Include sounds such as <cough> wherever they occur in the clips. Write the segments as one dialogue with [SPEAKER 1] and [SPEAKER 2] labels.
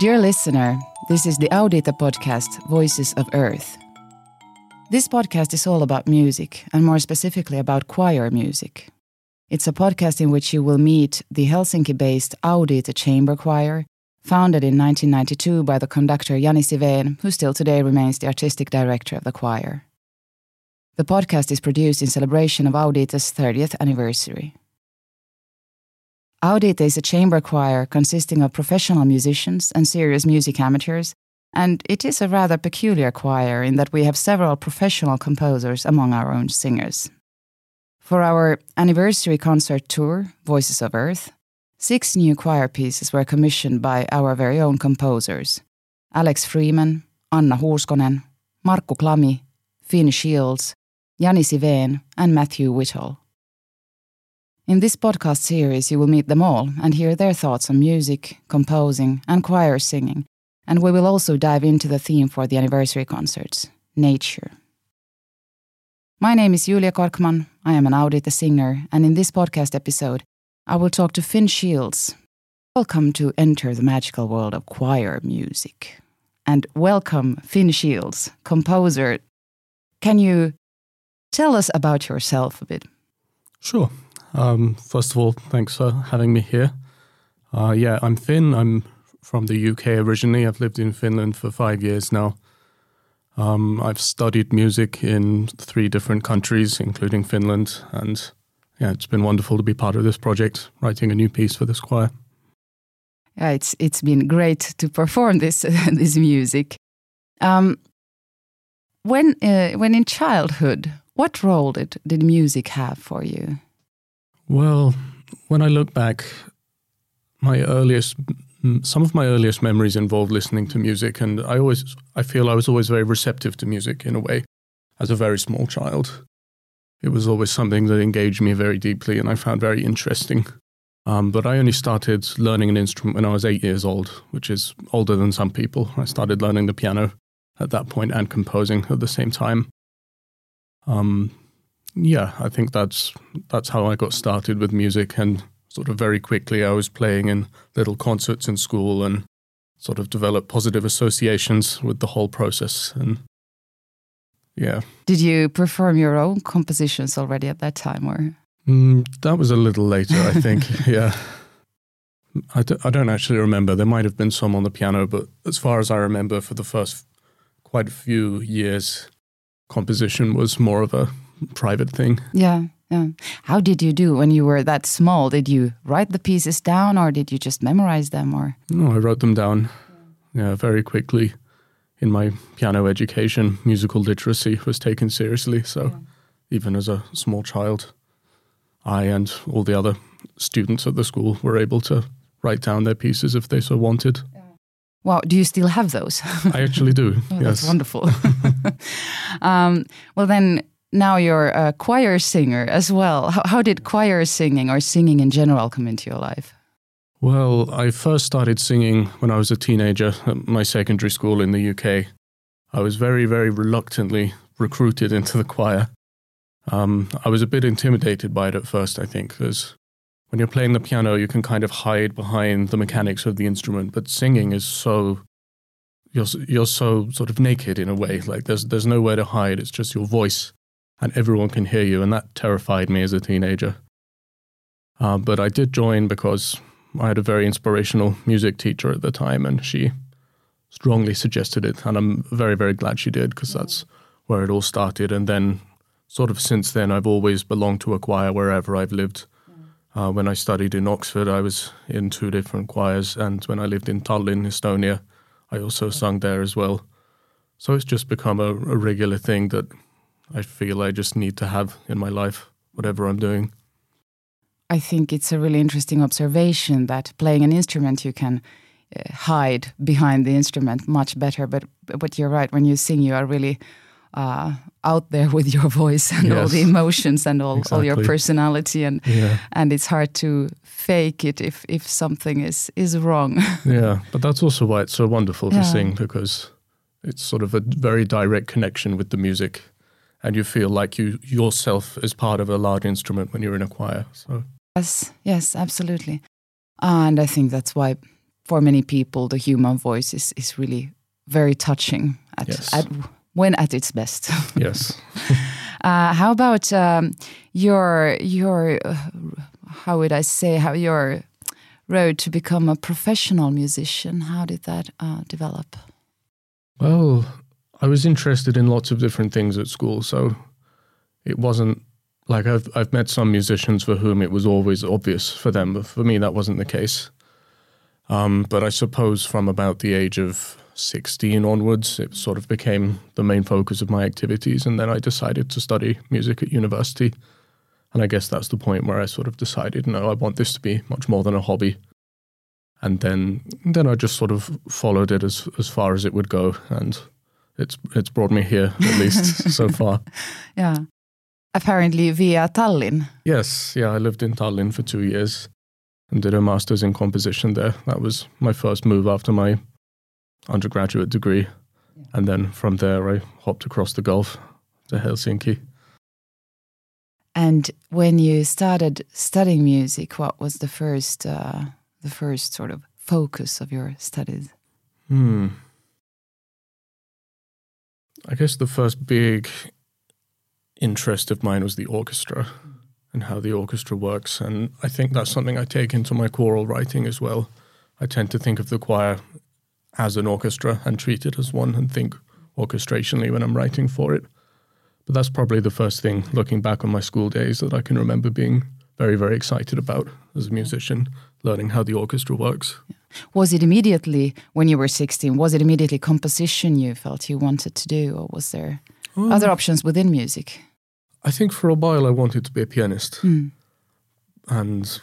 [SPEAKER 1] Dear listener, this is the Audite podcast, Voices of Earth. This podcast is all about music, and more specifically about choir music. It's a podcast in which you will meet the Helsinki based Audite Chamber Choir, founded in 1992 by the conductor Jani Sivén, who still today remains the artistic director of the choir. The podcast is produced in celebration of Audite's 30th anniversary. Audita is a chamber choir consisting of professional musicians and serious music amateurs, and it is a rather peculiar choir in that we have several professional composers among our own singers. For our anniversary concert tour, Voices of Earth, six new choir pieces were commissioned by our very own composers Alex Freeman, Anna Huuskonen, Markku Klami, Finn Shields, Jani Sivén, and Matthew Whittle. In this podcast series, you will meet them all and hear their thoughts on music, composing, and choir singing. And we will also dive into the theme for the anniversary concerts nature. My name is Julia Korkman. I am an Audite singer, and in this podcast episode, I will talk to Finn Shields. Welcome to enter the magical world of choir music. And welcome, Finn Shields, composer. Can you tell us about yourself a bit?
[SPEAKER 2] Sure. Um, first of all, thanks for having me here. Uh, yeah, I'm Finn. I'm from the UK originally. I've lived in Finland for five years now. Um, I've studied music in three different countries, including Finland, and yeah, it's been wonderful to be part of this project, writing a new piece for this choir.
[SPEAKER 1] Yeah, it's it's been great to perform this <laughs> this music. Um, when uh, when in childhood, what role did did music have for you?
[SPEAKER 2] Well, when I look back, my earliest, some of my earliest memories involve listening to music, and I always, I feel I was always very receptive to music in a way, as a very small child. It was always something that engaged me very deeply, and I found very interesting. Um, but I only started learning an instrument when I was eight years old, which is older than some people. I started learning the piano at that point and composing at the same time. Um, yeah, I think that's that's how I got started with music, and sort of very quickly I was playing in little concerts in school and sort of developed positive associations with the whole process. And yeah,
[SPEAKER 1] did you perform your own compositions already at that time, or
[SPEAKER 2] mm, that was a little later, I think. <laughs> <laughs> yeah. I d- I don't actually remember. There might have been some on the piano, but as far as I remember, for the first quite a few years, composition was more of a private thing.
[SPEAKER 1] Yeah, yeah. How did you do when you were that small? Did you write the pieces down, or did you just memorize them? Or
[SPEAKER 2] no, I wrote them down. Yeah, very quickly. In my piano education, musical literacy was taken seriously. So, yeah. even as a small child, I and all the other students at the school were able to write down their pieces if they so wanted. Yeah.
[SPEAKER 1] Wow, do you still have those?
[SPEAKER 2] I actually do. <laughs>
[SPEAKER 1] oh,
[SPEAKER 2] yes.
[SPEAKER 1] That's wonderful. <laughs> um, well, then, now you're a choir singer as well. How, how, did choir singing or singing in general come into your life?
[SPEAKER 2] Well, I first started singing when I was a teenager at my secondary school in the UK. I was very, very reluctantly recruited into the choir. Um, I was a bit intimidated by it at first, I think, because when you're playing the piano, you can kind of hide behind the mechanics of the instrument, but singing is so you're you're so sort of naked in a way. Like there's there's nowhere to hide. It's just your voice and everyone can hear you, and that terrified me as a teenager. Uh, but I did join because I had a very inspirational music teacher at the time, and she strongly suggested it, and I'm very, very glad she did because that's where it all started. And then, sort of since then, I've always belonged to a choir wherever I've lived. Uh, when I studied in Oxford, I was in two different choirs, and when I lived in Tallinn, Estonia, I also sung there as well. So it's just become a, a regular thing that I feel I just need to have in my life, whatever I'm doing.
[SPEAKER 1] I think it's a really interesting observation that playing an instrument you can uh, hide behind the instrument much better. But but you're right. When you sing, you are really uh, out there with your voice and yes. all the emotions and all, exactly. all your personality, and yeah. and it's hard to fake it if if something is is wrong. <laughs>
[SPEAKER 2] yeah, but that's also why it's so wonderful to yeah. sing because It's sort of a very direct connection with the music, and you feel like you yourself is part of a large instrument when you're in a choir. So
[SPEAKER 1] yes, yes, absolutely, and I think that's why for many people the human voice is is really very touching at,
[SPEAKER 2] Yes.
[SPEAKER 1] at when at its best. <laughs>
[SPEAKER 2] yes.
[SPEAKER 1] Uh, how about um, your your uh, how would I say how your road to become a professional musician? How did that uh, develop?
[SPEAKER 2] Well, I was interested in lots of different things at school, so it wasn't like I've I've met some musicians for whom it was always obvious for them, but for me that wasn't the case. Um, but I suppose from about the age of 16 onwards, it sort of became the main focus of my activities, and then I decided to study music at university. And I guess that's the point where I sort of decided, no, I want this to be much more than a hobby. And then, then I just sort of followed it as as far as it would go, and it's it's brought me here at least <laughs> so far.
[SPEAKER 1] Yeah, apparently via Tallinn.
[SPEAKER 2] Yes, yeah, I lived in Tallinn for two years and did a master's in composition there. That was my first move after my undergraduate degree. And then from there, I hopped across the Gulf to Helsinki.
[SPEAKER 1] And when you started studying music, what was the first uh, the first sort of focus of your studies?
[SPEAKER 2] Hmm. I guess the first big interest of mine was the orchestra and how the orchestra works. And I think that's something I take into my choral writing as well. I tend to think of the choir as an orchestra and treat it as one and think orchestrationally when I'm writing for it. But that's probably the first thing, looking back on my school days, that I can remember being very, very excited about as a musician, learning how the orchestra works.
[SPEAKER 1] Was it immediately when you were 16? Was it immediately composition you felt you wanted to do, or was there other options within music?
[SPEAKER 2] I think for a while I wanted to be a pianist,
[SPEAKER 1] Mm.
[SPEAKER 2] and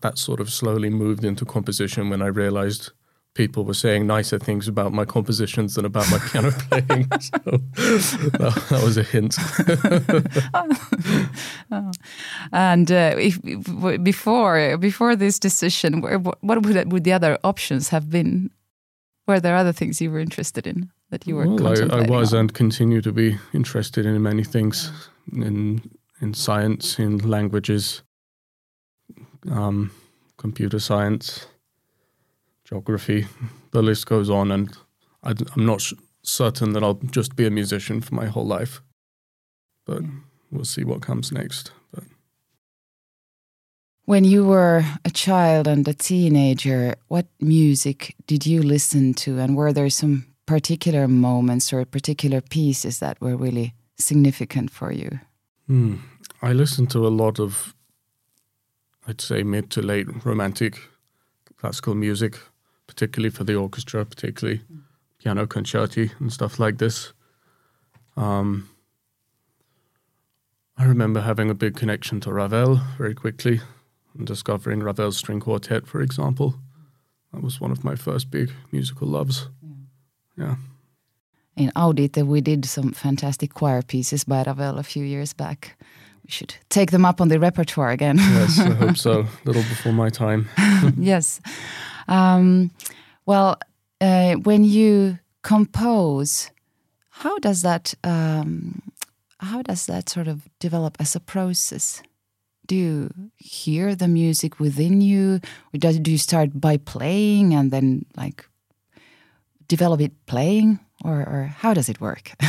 [SPEAKER 2] that sort of slowly moved into composition when I realized people were saying nicer things about my compositions than about my piano <laughs> playing. So that, that was a hint. <laughs>
[SPEAKER 1] And uh, if, if- before before this decision, what would, would the other options have been? Were there other things you were interested in that you were
[SPEAKER 2] Well, I, I was
[SPEAKER 1] on?
[SPEAKER 2] and continue to be interested in many things in in science, in languages, um, computer science, geography. The list goes on, and I, am not sh- certain that I'll just be a musician for my whole life. But we'll see what comes next. But
[SPEAKER 1] When you were a child and a teenager, what music did you listen to, and were there some particular moments or particular pieces that were really significant for you?
[SPEAKER 2] Hmm. I listened to a lot of, I'd say, mid to late romantic classical music, particularly for the orchestra, particularly piano concerti and stuff like this. Um, I remember having a big connection to Ravel very quickly and discovering Ravel's string quartet, for example. That was one of my first big musical loves. Yeah.
[SPEAKER 1] In Audite, we did some fantastic choir pieces by Ravel a few years back. We should take them up on the repertoire again.
[SPEAKER 2] Yes, I hope so. <laughs> A little before my time. <laughs>
[SPEAKER 1] yes. Um, well, uh, when you compose, how does that um, how does that sort of develop as a process? Do you hear the music within you, or does, do you start by playing and then like develop it playing, or, or how does it work? <laughs>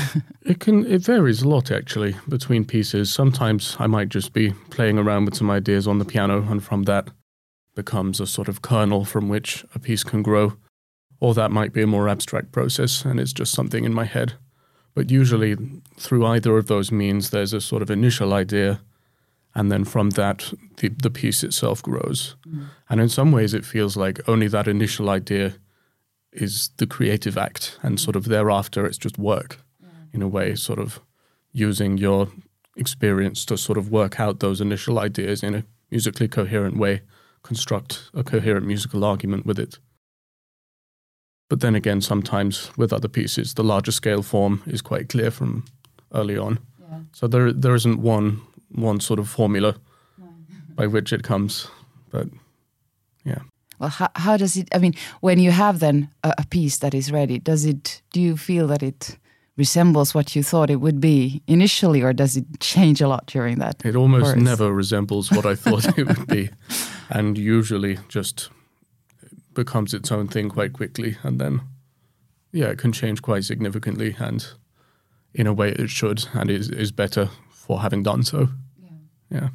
[SPEAKER 2] It can it varies a lot actually between pieces. Sometimes I might just be playing around with some ideas on the piano and from that becomes a sort of kernel from which a piece can grow. Or that might be a more abstract process and it's just something in my head. But usually through either of those means there's a sort of initial idea and then from that the, the piece itself grows. Mm. And in some ways it feels like only that initial idea is the creative act and sort of thereafter it's just work in a way, sort of using your experience to sort of work out those initial ideas in a musically coherent way, construct a coherent musical argument with it. But then again, sometimes with other pieces, the larger scale form is quite clear from early on. So there there isn't one one sort of formula <laughs> by which it comes. But yeah.
[SPEAKER 1] Well, how, how does it? I mean, when you have then a, a piece that is ready, does it? Do you feel that it resembles what you thought it would be initially, or does it change a lot during that?
[SPEAKER 2] It almost course? never resembles what I thought it would be, <laughs> and usually just becomes its own thing quite quickly, and then yeah, it can change quite significantly, and in a way it should, and is is better for having done so. Yeah. yeah.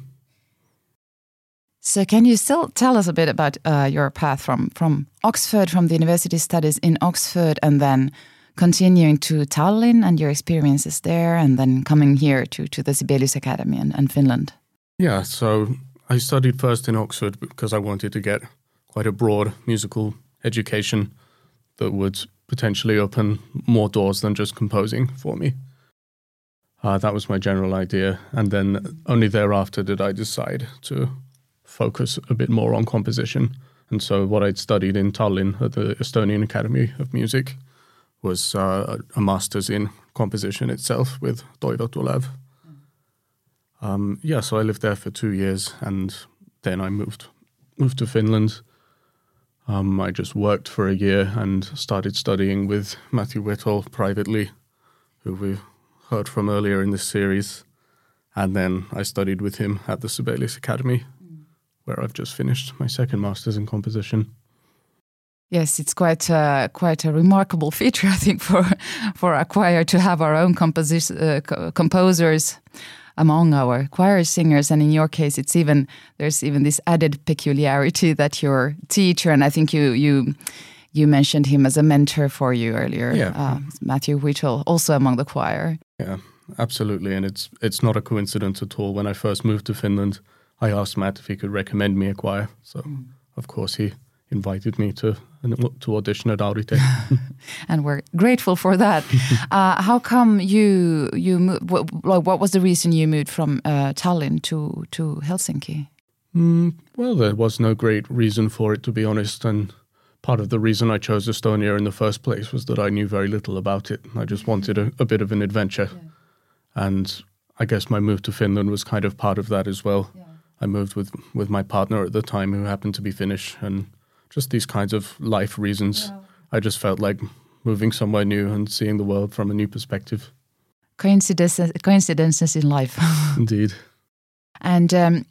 [SPEAKER 1] So, can you still tell us a bit about uh, your path from from Oxford, from the university studies in Oxford, and then continuing to Tallinn and your experiences there, and then coming here to, to the Sibelius Academy in, in Finland?
[SPEAKER 2] Yeah, so I studied first in Oxford because I wanted to get quite a broad musical education that would potentially open more doors than just composing for me. Uh, that was my general idea. And then only thereafter did I decide to focus a bit more on composition. And so, what I'd studied in Tallinn at the Estonian Academy of Music was uh, a master's in composition itself with Toivo Tulev. Um, yeah, so I lived there for two years, and then I moved moved to Finland. Um, I just worked for a year and started studying with Matthew Whittle privately, who we heard from earlier in this series, and then I studied with him at the Sibelius Academy. Where I've just finished my second master's in composition.
[SPEAKER 1] Yes, it's quite uh, quite a remarkable feature, <laughs> I think, for for a choir to have our own uh, composers among our choir singers. And in your case, it's even there's even this added peculiarity that your teacher, and I think you you you mentioned him as a mentor for you earlier,
[SPEAKER 2] yeah. uh,
[SPEAKER 1] Matthew Whittle, also among the choir.
[SPEAKER 2] Yeah, absolutely, and it's it's not a coincidence at all. When I first moved to Finland, I asked Matt if he could recommend me a choir. So, mm. of course, he invited me to to audition at Audite. <laughs>
[SPEAKER 1] and we're grateful for that. <laughs> uh, how come you you what, what, was the reason you moved from uh, Tallinn to to Helsinki?
[SPEAKER 2] Mm, well, there was no great reason for it, to be honest. And part of the reason I chose Estonia in the first place was that I knew very little about it. I just wanted a, a bit of an adventure, yeah. and I guess my move to Finland was kind of part of that as well. Yeah. I moved with with my partner at the time, who happened to be Finnish, and just these kinds of life reasons. I just felt like moving somewhere new and seeing the world from a new perspective.
[SPEAKER 1] Coincidences, coincidences in life. <laughs>
[SPEAKER 2] Indeed.
[SPEAKER 1] And um,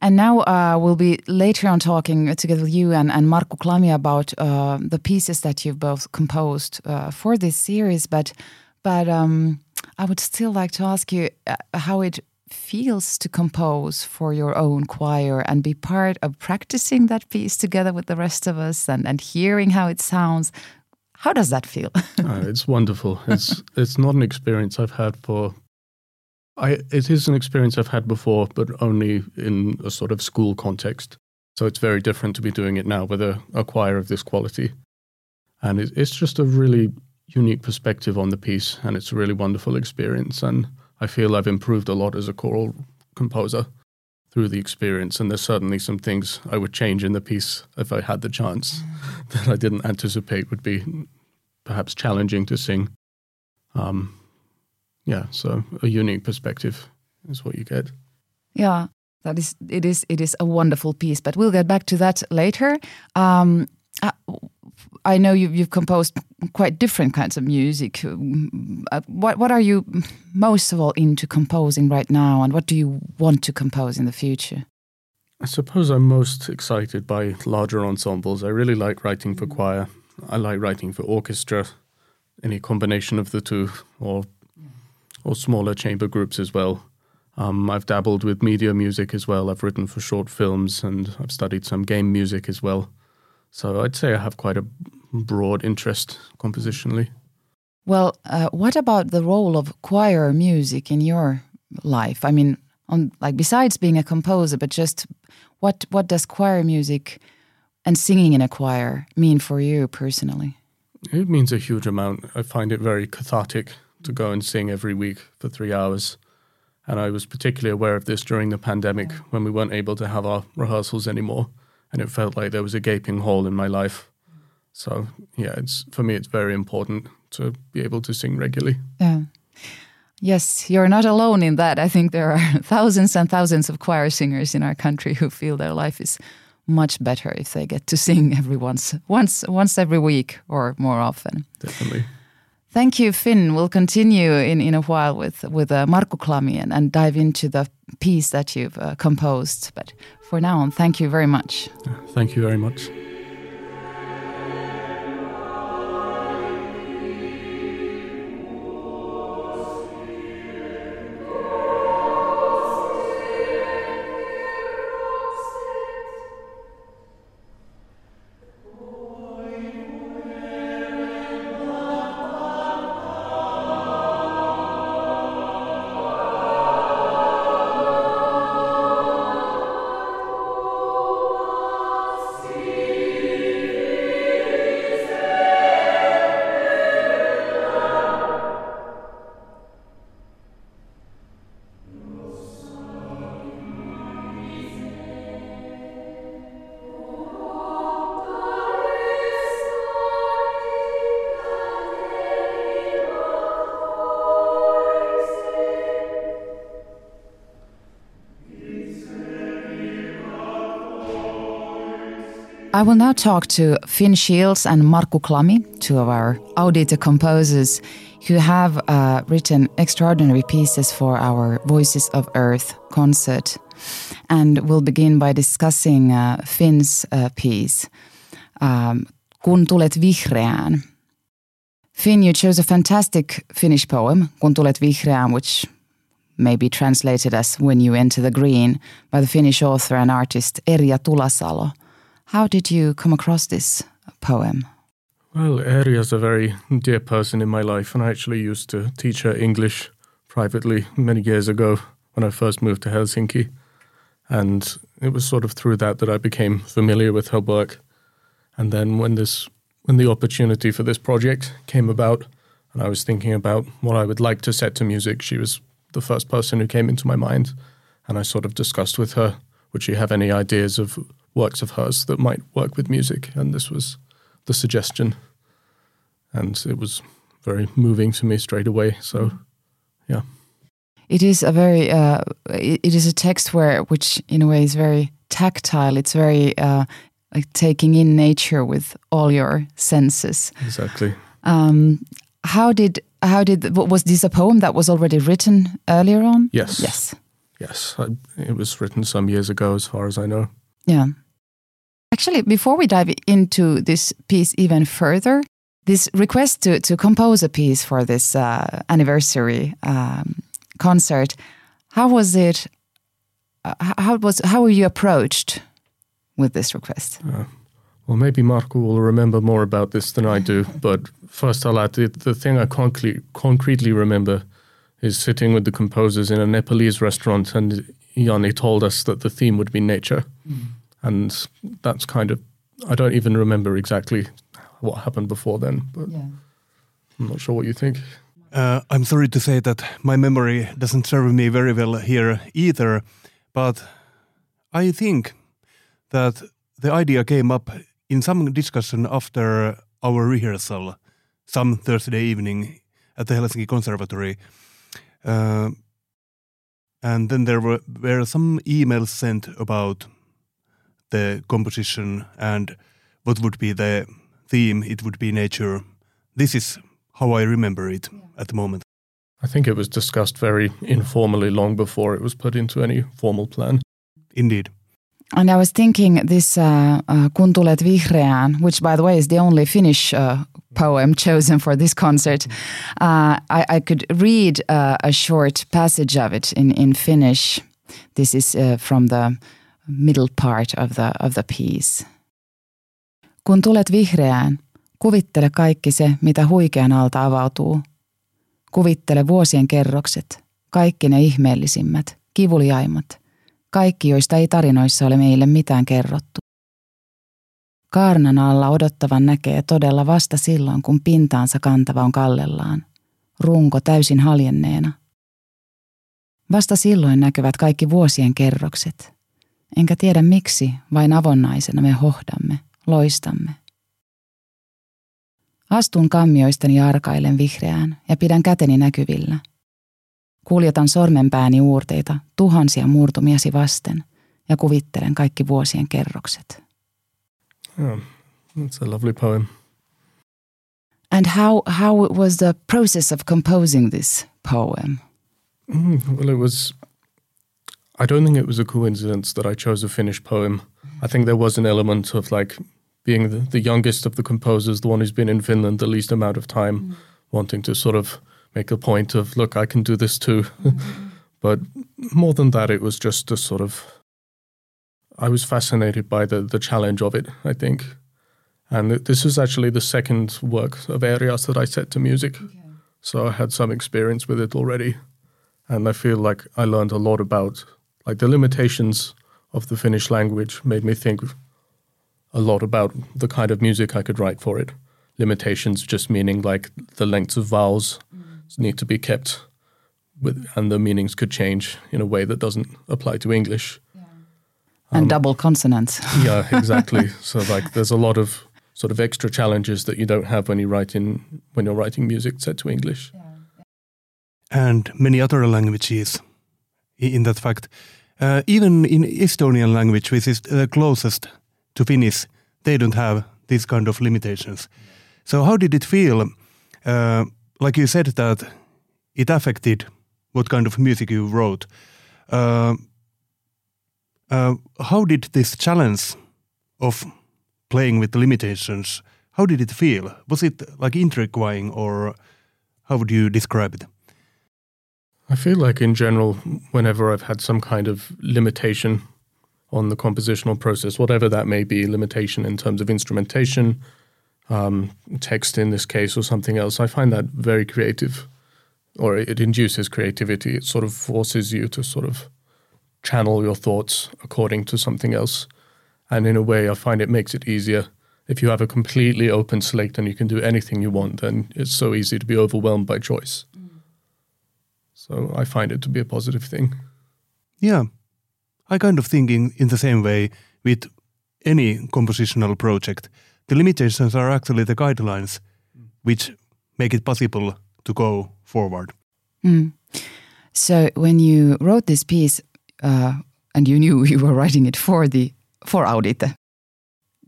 [SPEAKER 1] and now uh, we'll be later on talking together with you and, and Markku Klami about uh, the pieces that you've both composed uh, for this series. But but um, I would still like to ask you uh, how it feels to compose for your own choir and be part of practicing that piece together with the rest of us and, and hearing how it sounds. How does that feel?
[SPEAKER 2] oh, <laughs> it's wonderful. It's <laughs> it's not an experience I've had for. I it is an experience I've had before, but only in a sort of school context. So it's very different to be doing it now with a, a choir of this quality, and it, it's just a really unique perspective on the piece, and it's a really wonderful experience. And I feel I've improved a lot as a choral composer through the experience, and there's certainly some things I would change in the piece if I had the chance <laughs> that I didn't anticipate would be perhaps challenging to sing. Um, yeah, so a unique perspective is what you get.
[SPEAKER 1] Yeah, that is it is it is a wonderful piece, but we'll get back to that later. Um, uh, I know you've, you've composed quite different kinds of music. Uh, what what are you most of all into composing right now, and what do you want to compose in the future?
[SPEAKER 2] I suppose I'm most excited by larger ensembles. I really like writing for choir. I like writing for orchestra, any combination of the two, or or smaller chamber groups as well. Um, I've dabbled with media music as well. I've written for short films, and I've studied some game music as well. So I'd say I have quite a broad interest compositionally.
[SPEAKER 1] Well, uh, what about the role of choir music in your life? I mean, on like besides being a composer, but just what what does choir music and singing in a choir mean for you personally?
[SPEAKER 2] It means a huge amount. I find it very cathartic to go and sing every week for three hours. And I was particularly aware of this during the pandemic when we weren't able to have our rehearsals anymore and it felt like there was a gaping hole in my life. So yeah, it's for me it's very important to be able to sing regularly.
[SPEAKER 1] Yeah. Yes, you're not alone in that. I think there are <laughs> thousands and thousands of choir singers in our country who feel their life is much better if they get to sing every once once once every week or more often.
[SPEAKER 2] Definitely.
[SPEAKER 1] Thank you, Finn. We'll continue in, in a while with with uh, Markku Klami and, and dive into the piece that you've uh, composed. But for now, thank you very much.
[SPEAKER 2] Thank you very much.
[SPEAKER 1] I will now talk to Finn Shields and Markku Klami, two of our Audite composers, who have uh, written extraordinary pieces for our Voices of Earth concert. And we'll begin by discussing uh, Finn's uh, piece, um, Kun tulet vihreään. Finn, you chose a fantastic Finnish poem, Kun tulet vihreään, which may be translated as When You Enter the Green, by the Finnish author and artist Erja Tulasalo. How did you come across this poem?
[SPEAKER 2] Well, Erja is a very dear person in my life, and I actually used to teach her English privately many years ago when I first moved to Helsinki. And it was sort of through that that I became familiar with her work. And then when this when the opportunity for this project came about and I was thinking about what I would like to set to music, she was the first person who came into my mind. And I sort of discussed with her, would she have any ideas of works of hers that might work with music, and this was the suggestion, and it was very moving to me straight away. So, yeah,
[SPEAKER 1] it is a very uh, it is a text where which in a way is very tactile. It's very uh, like taking in nature with all your senses.
[SPEAKER 2] Exactly. Um,
[SPEAKER 1] how did how did was this a poem that was already written earlier on?
[SPEAKER 2] Yes.
[SPEAKER 1] Yes.
[SPEAKER 2] Yes, I, it was written some years ago, as far as I know.
[SPEAKER 1] Yeah. Actually, before we dive into this piece even further, this request to, to compose a piece for this uh, anniversary um, concert, how was it? Uh, how was how were you approached with this request? Uh,
[SPEAKER 2] well, maybe Markku will remember more about this than I do. <laughs> but first, I'll add the, the thing I concretely, concretely remember is sitting with the composers in a Nepalese restaurant, and Jani told us that the theme would be nature. Mm and that's kind of I don't even remember exactly what happened before then, but yeah. I'm not sure what you think.
[SPEAKER 3] Uh, I'm sorry to say that my memory doesn't serve me very well here either, but I think that the idea came up in some discussion after our rehearsal some Thursday evening at the Helsinki Conservatory. Uh, and then there were, were some emails sent about the composition and what would be the theme, it would be nature. This is how I remember it at the moment.
[SPEAKER 2] I think it was discussed very informally long before it was put into any formal plan.
[SPEAKER 3] Indeed.
[SPEAKER 1] And I was thinking this uh, uh, Kun tulet vihreään, which by the way is the only Finnish uh, poem chosen for this concert. Uh, I, I, could read uh, a short passage of it in, in Finnish. This is uh, from the middle part of the, of the piece. Kun tulet vihreään, kuvittele kaikki se, mitä huikean alta avautuu. Kuvittele vuosien kerrokset, kaikki ne ihmeellisimmät, kivuliaimmat, kaikki joista ei tarinoissa ole meille mitään kerrottu. Kaarnan alla odottavan näkee todella vasta silloin, kun pintaansa kantava on kallellaan, runko täysin haljenneena. Vasta silloin näkyvät kaikki vuosien kerrokset – Enkä tiedä miksi, vain avonnaisena me hohdamme, loistamme. Astun kammioistani arkailen vihreään ja pidän käteni näkyvillä. Kuljetan sormenpääni uurteita tuhansia murtumiasi vasten ja kuvittelen kaikki vuosien kerrokset.
[SPEAKER 2] Yeah, that's a lovely poem.
[SPEAKER 1] And how, how was the process of composing this poem?
[SPEAKER 2] Mm, well, it was. I don't think it was a coincidence that I chose a Finnish poem. I think there was an element of like being the, the youngest of the composers, the one who's been in Finland the least amount of time, mm. wanting to sort of make a point of, look, I can do this too. <laughs> But more than that, it was just a sort of. I was fascinated by the, the challenge of it, I think. And this was actually the second work of Erja's that I set to music. Okay. So I had some experience with it already. And I feel like I learned a lot about like the limitations of the Finnish language made me think a lot about the kind of music I could write for it. Limitations just meaning like the lengths of vowels mm. need to be kept with, and the meanings could change in a way that doesn't apply to English.
[SPEAKER 1] Yeah. And um, double consonants. <laughs>
[SPEAKER 2] yeah, exactly. so like there's a lot of sort of extra challenges that you don't have when you write in when you're writing music set to English. Yeah.
[SPEAKER 3] And many other languages in that fact. Uh, even in Estonian language, which is the closest to Finnish, they don't have these kind of limitations. So how did it feel? Uh, like you said that it affected what kind of music you wrote. Uh, uh, how did this challenge of playing with limitations, how did it feel? Was it like intriguing or how would you describe it?
[SPEAKER 2] I feel like in general, whenever I've had some kind of limitation on the compositional process, whatever that may be, limitation in terms of instrumentation, um, text in this case, or something else, I find that very creative, or it induces creativity. It sort of forces you to sort of channel your thoughts according to something else. And in a way, I find it makes it easier. If you have a completely open slate and you can do anything you want, then it's so easy to be overwhelmed by choice. So I find it to be a positive thing.
[SPEAKER 3] Yeah. I kind of thinking in the same way with any compositional project. The limitations are actually the guidelines which make it possible to go forward.
[SPEAKER 1] Mm. So when you wrote this piece, uh, and you knew <laughs> you were writing it for the for Audite,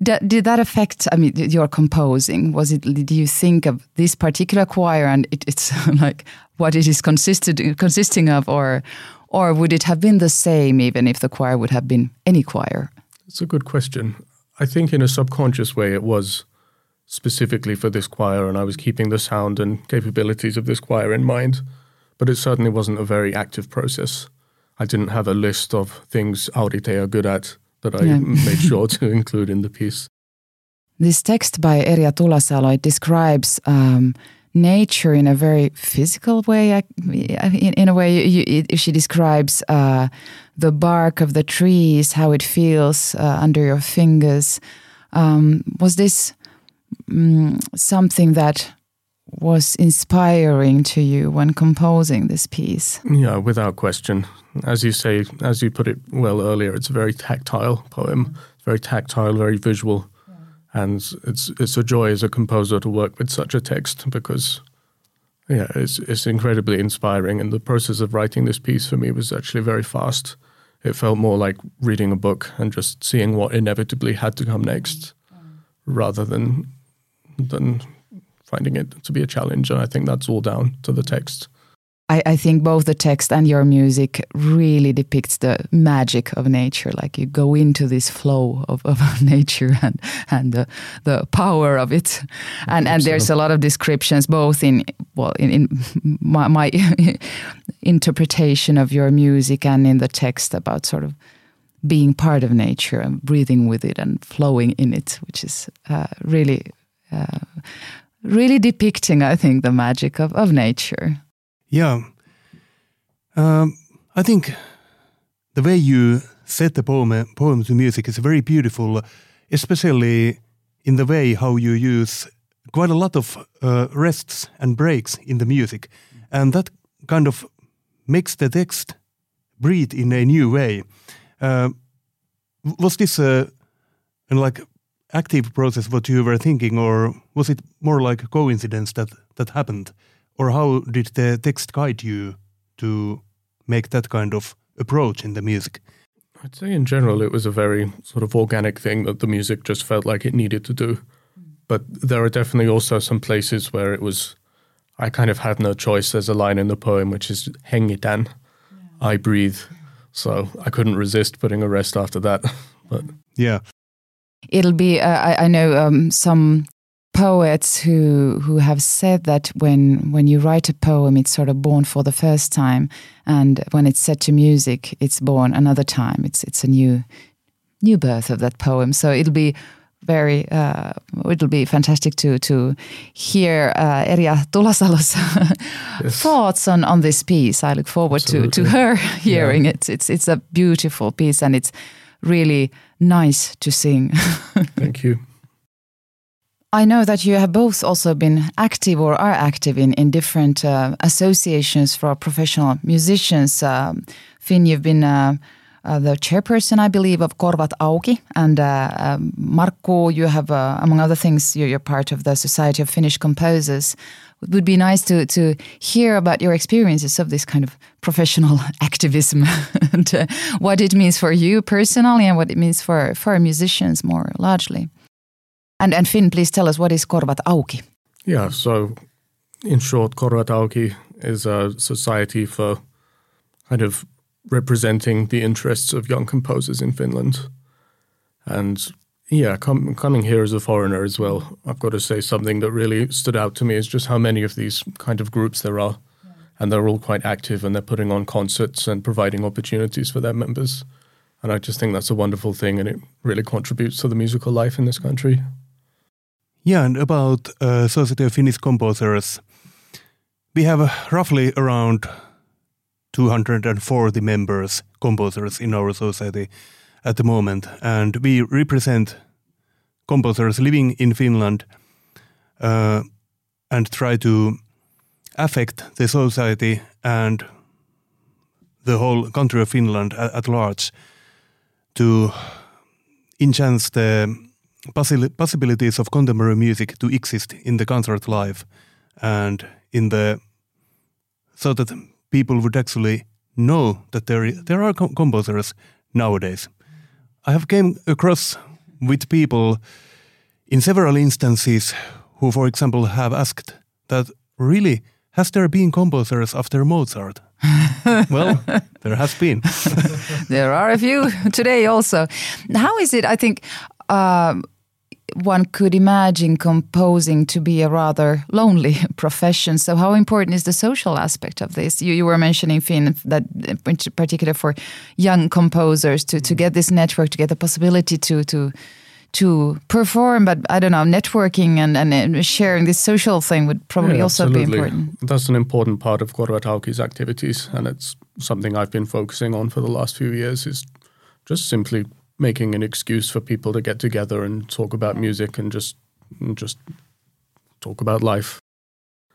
[SPEAKER 1] did that affect i mean your composing? Was it did you think of this particular choir and it, it's <laughs> like what it is consisted consisting of or or would it have been the same even if the choir would have been any choir?
[SPEAKER 2] It's a good question. I think in a subconscious way it was specifically for this choir and i was keeping the sound and capabilities of this choir in mind but it certainly wasn't a very active process. I didn't have a list of things audite are good at that I yeah. made sure to <laughs> include in the piece.
[SPEAKER 1] This text by Erja Tulasalo describes um, nature in a very physical way. In, in a way, you, you, she describes uh, the bark of the trees, how it feels uh, under your fingers. Um, was this um, something that was inspiring to you when composing this piece?
[SPEAKER 2] Yeah, without question. As you say, as you put it well earlier, it's a very tactile poem. It's very tactile, very visual, yeah. and it's it's a joy as a composer to work with such a text because, yeah, it's it's incredibly inspiring. And the process of writing this piece for me was actually very fast. It felt more like reading a book and just seeing what inevitably had to come next, mm. rather than than finding it to be a challenge. And I think that's all down to the text.
[SPEAKER 1] I, I, think both the text and your music really depicts the magic of nature. Like you go into this flow of, of <laughs> nature and and the, the power of it. And and there's a lot of descriptions both in well in, in my, my <laughs> interpretation of your music and in the text about sort of being part of nature and breathing with it and flowing in it, which is uh, really uh, really depicting, I think, the magic of, of nature.
[SPEAKER 3] Yeah. Um, I think the way you set the poem, poem to music is very beautiful, especially in the way how you use quite a lot of uh, rests and breaks in the music. And that kind of makes the text breathe in a new way. Uh, was this uh, like active process what you were thinking, or was it more like a coincidence that that happened, or how did the text guide you to make that kind of approach in the music?
[SPEAKER 2] I'd say in general it was a very sort of organic thing that the music just felt like it needed to do. But there are definitely also some places where it was, I kind of had no choice. There's a line in the poem which is "hengitän," yeah. I breathe. So I couldn't resist putting a rest after that. <laughs> but
[SPEAKER 3] yeah,
[SPEAKER 1] it'll be. Uh, I, I, know um, some poets who who have said that when when you write a poem, it's sort of born for the first time, and when it's set to music, it's born another time. It's it's a new new birth of that poem. So it'll be very uh, it'll be fantastic to to hear uh, Erja Tulasalo's <laughs> yes. thoughts on on this piece. I look forward to to her <laughs> hearing yeah. it. It's it's a beautiful piece and it's really nice to sing. <laughs>
[SPEAKER 2] Thank you.
[SPEAKER 1] I know that you have both also been active or are active in, in different uh, associations for professional musicians. Uh, Finn, you've been uh, uh, the chairperson, I believe, of Korvat Auki. And uh, um, Markku, you have, uh, among other things, you're, you're, part of the Society of Finnish Composers. It would be nice to, to hear about your experiences of this kind of professional <laughs> activism <laughs> and uh, what it means for you personally and what it means for, for musicians more largely. And, and Finn, please tell us what is Korvat Auki?
[SPEAKER 2] Yeah, so in short, Korvat Auki is a society for kind of representing the interests of young composers in Finland. And yeah, com- coming here as a foreigner as well, I've got to say something that really stood out to me is just how many of these kind of groups there are. Yeah. And they're all quite active and they're putting on concerts and providing opportunities for their members. And I just think that's a wonderful thing and it really contributes to the musical life in this country.
[SPEAKER 3] Yeah, and about uh, Society of Finnish Composers, we have uh, roughly around 240 members, composers in our society at the moment, and we represent composers living in Finland uh, and try to affect the society and the whole country of Finland at, at large to enhance the possibilities of contemporary music to exist in the concert life and in the so that people would actually know that there there are composers nowadays. I have came across with people in several instances who, for example, have asked that really has there been composers after Mozart? <laughs> well, there has been. <laughs>
[SPEAKER 1] there are a few today also. How is it? I think. Um, one could imagine composing to be a rather lonely <laughs> profession. So, how important is the social aspect of this? You, you were mentioning, Finn, that in particular for young composers to, to mm. get this network, to get the possibility to to to perform, but I don't know, networking and, and sharing this social thing would probably yeah, also be important.
[SPEAKER 2] That's an important part of Korvat Auki's activities, and it's something I've been focusing on for the last few years. Is just simply making an excuse for people to get together and talk about music and just and just talk about life.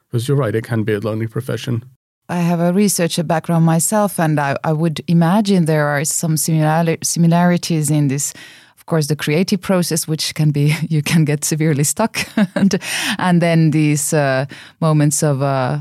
[SPEAKER 2] Because you're right, it can be a lonely profession.
[SPEAKER 1] I have a researcher background myself, and I, I would imagine there are some similar, similarities in this. Of course, the creative process, which can be <laughs> you can get severely stuck, <laughs> and and then these uh, moments of. Uh,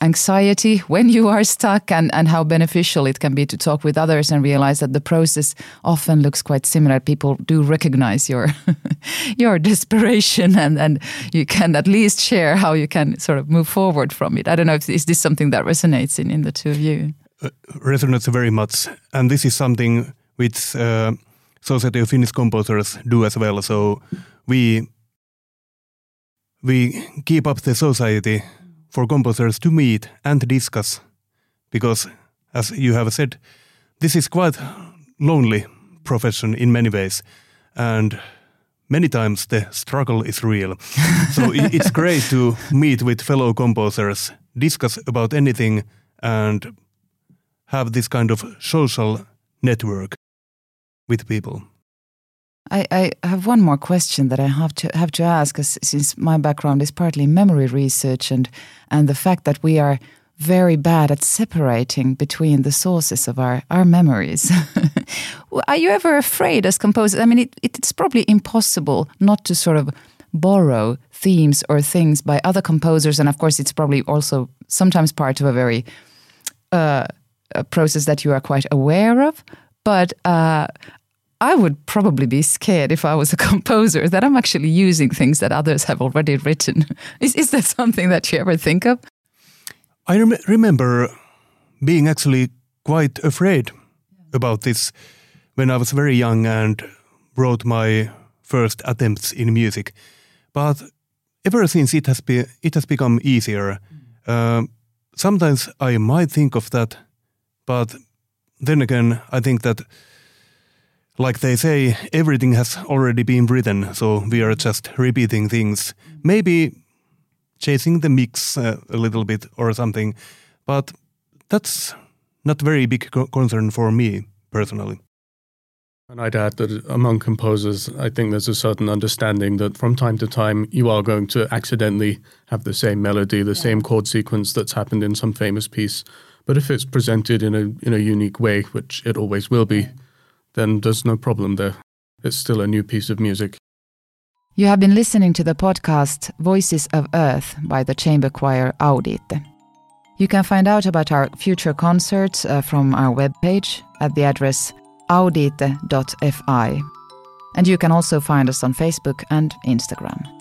[SPEAKER 1] anxiety when you are stuck and, and how beneficial it can be to talk with others and realize that the process often looks quite similar. People do recognize your <laughs> your desperation and, and you can at least share how you can sort of move forward from it. I don't know if is this something that resonates in, in the two of you?
[SPEAKER 3] Uh, resonates very much. And this is something which uh, Society of Finnish Composers do as well. So we we keep up the society for composers to meet and discuss. Because as you have said this is quite lonely profession in many ways and many times the struggle is real. <laughs> So it's great to meet with fellow composers discuss about anything and have this kind of social network with people
[SPEAKER 1] I, I, have one more question that I have to have to ask, since my background is partly memory research and and the fact that we are very bad at separating between the sources of our, our memories. <laughs> are you ever afraid as composers? I mean, it, it's probably impossible not to sort of borrow themes or things by other composers, and of course, it's probably also sometimes part of a very uh, a process that you are quite aware of But uh, I would probably be scared if I was a <laughs> composer that I'm actually using things that others have already written. <laughs> Is, is that something that you ever think of?
[SPEAKER 3] I rem remember being actually quite afraid about this when I was very young and wrote my first attempts in music. But ever since it has been it has become easier. Uh, sometimes I might think of that, but then again, I think that, like they say, everything has already been written, so we are just repeating things. Maybe chasing the mix uh, a little bit or something, but that's not very big co concern for me personally.
[SPEAKER 2] And I'd add that among composers, I think there's a certain understanding that from time to time you are going to accidentally have the same melody, the yeah. same chord sequence that's happened in some famous piece. But if it's presented in a in a unique way, which it always will be, then there's no problem there. It's still a new piece of music.
[SPEAKER 1] You have been listening to the podcast Voices of Earth by the chamber choir Audite. You can find out about our future concerts uh, from our webpage at the address audite.fi. And you can also find us on Facebook and Instagram.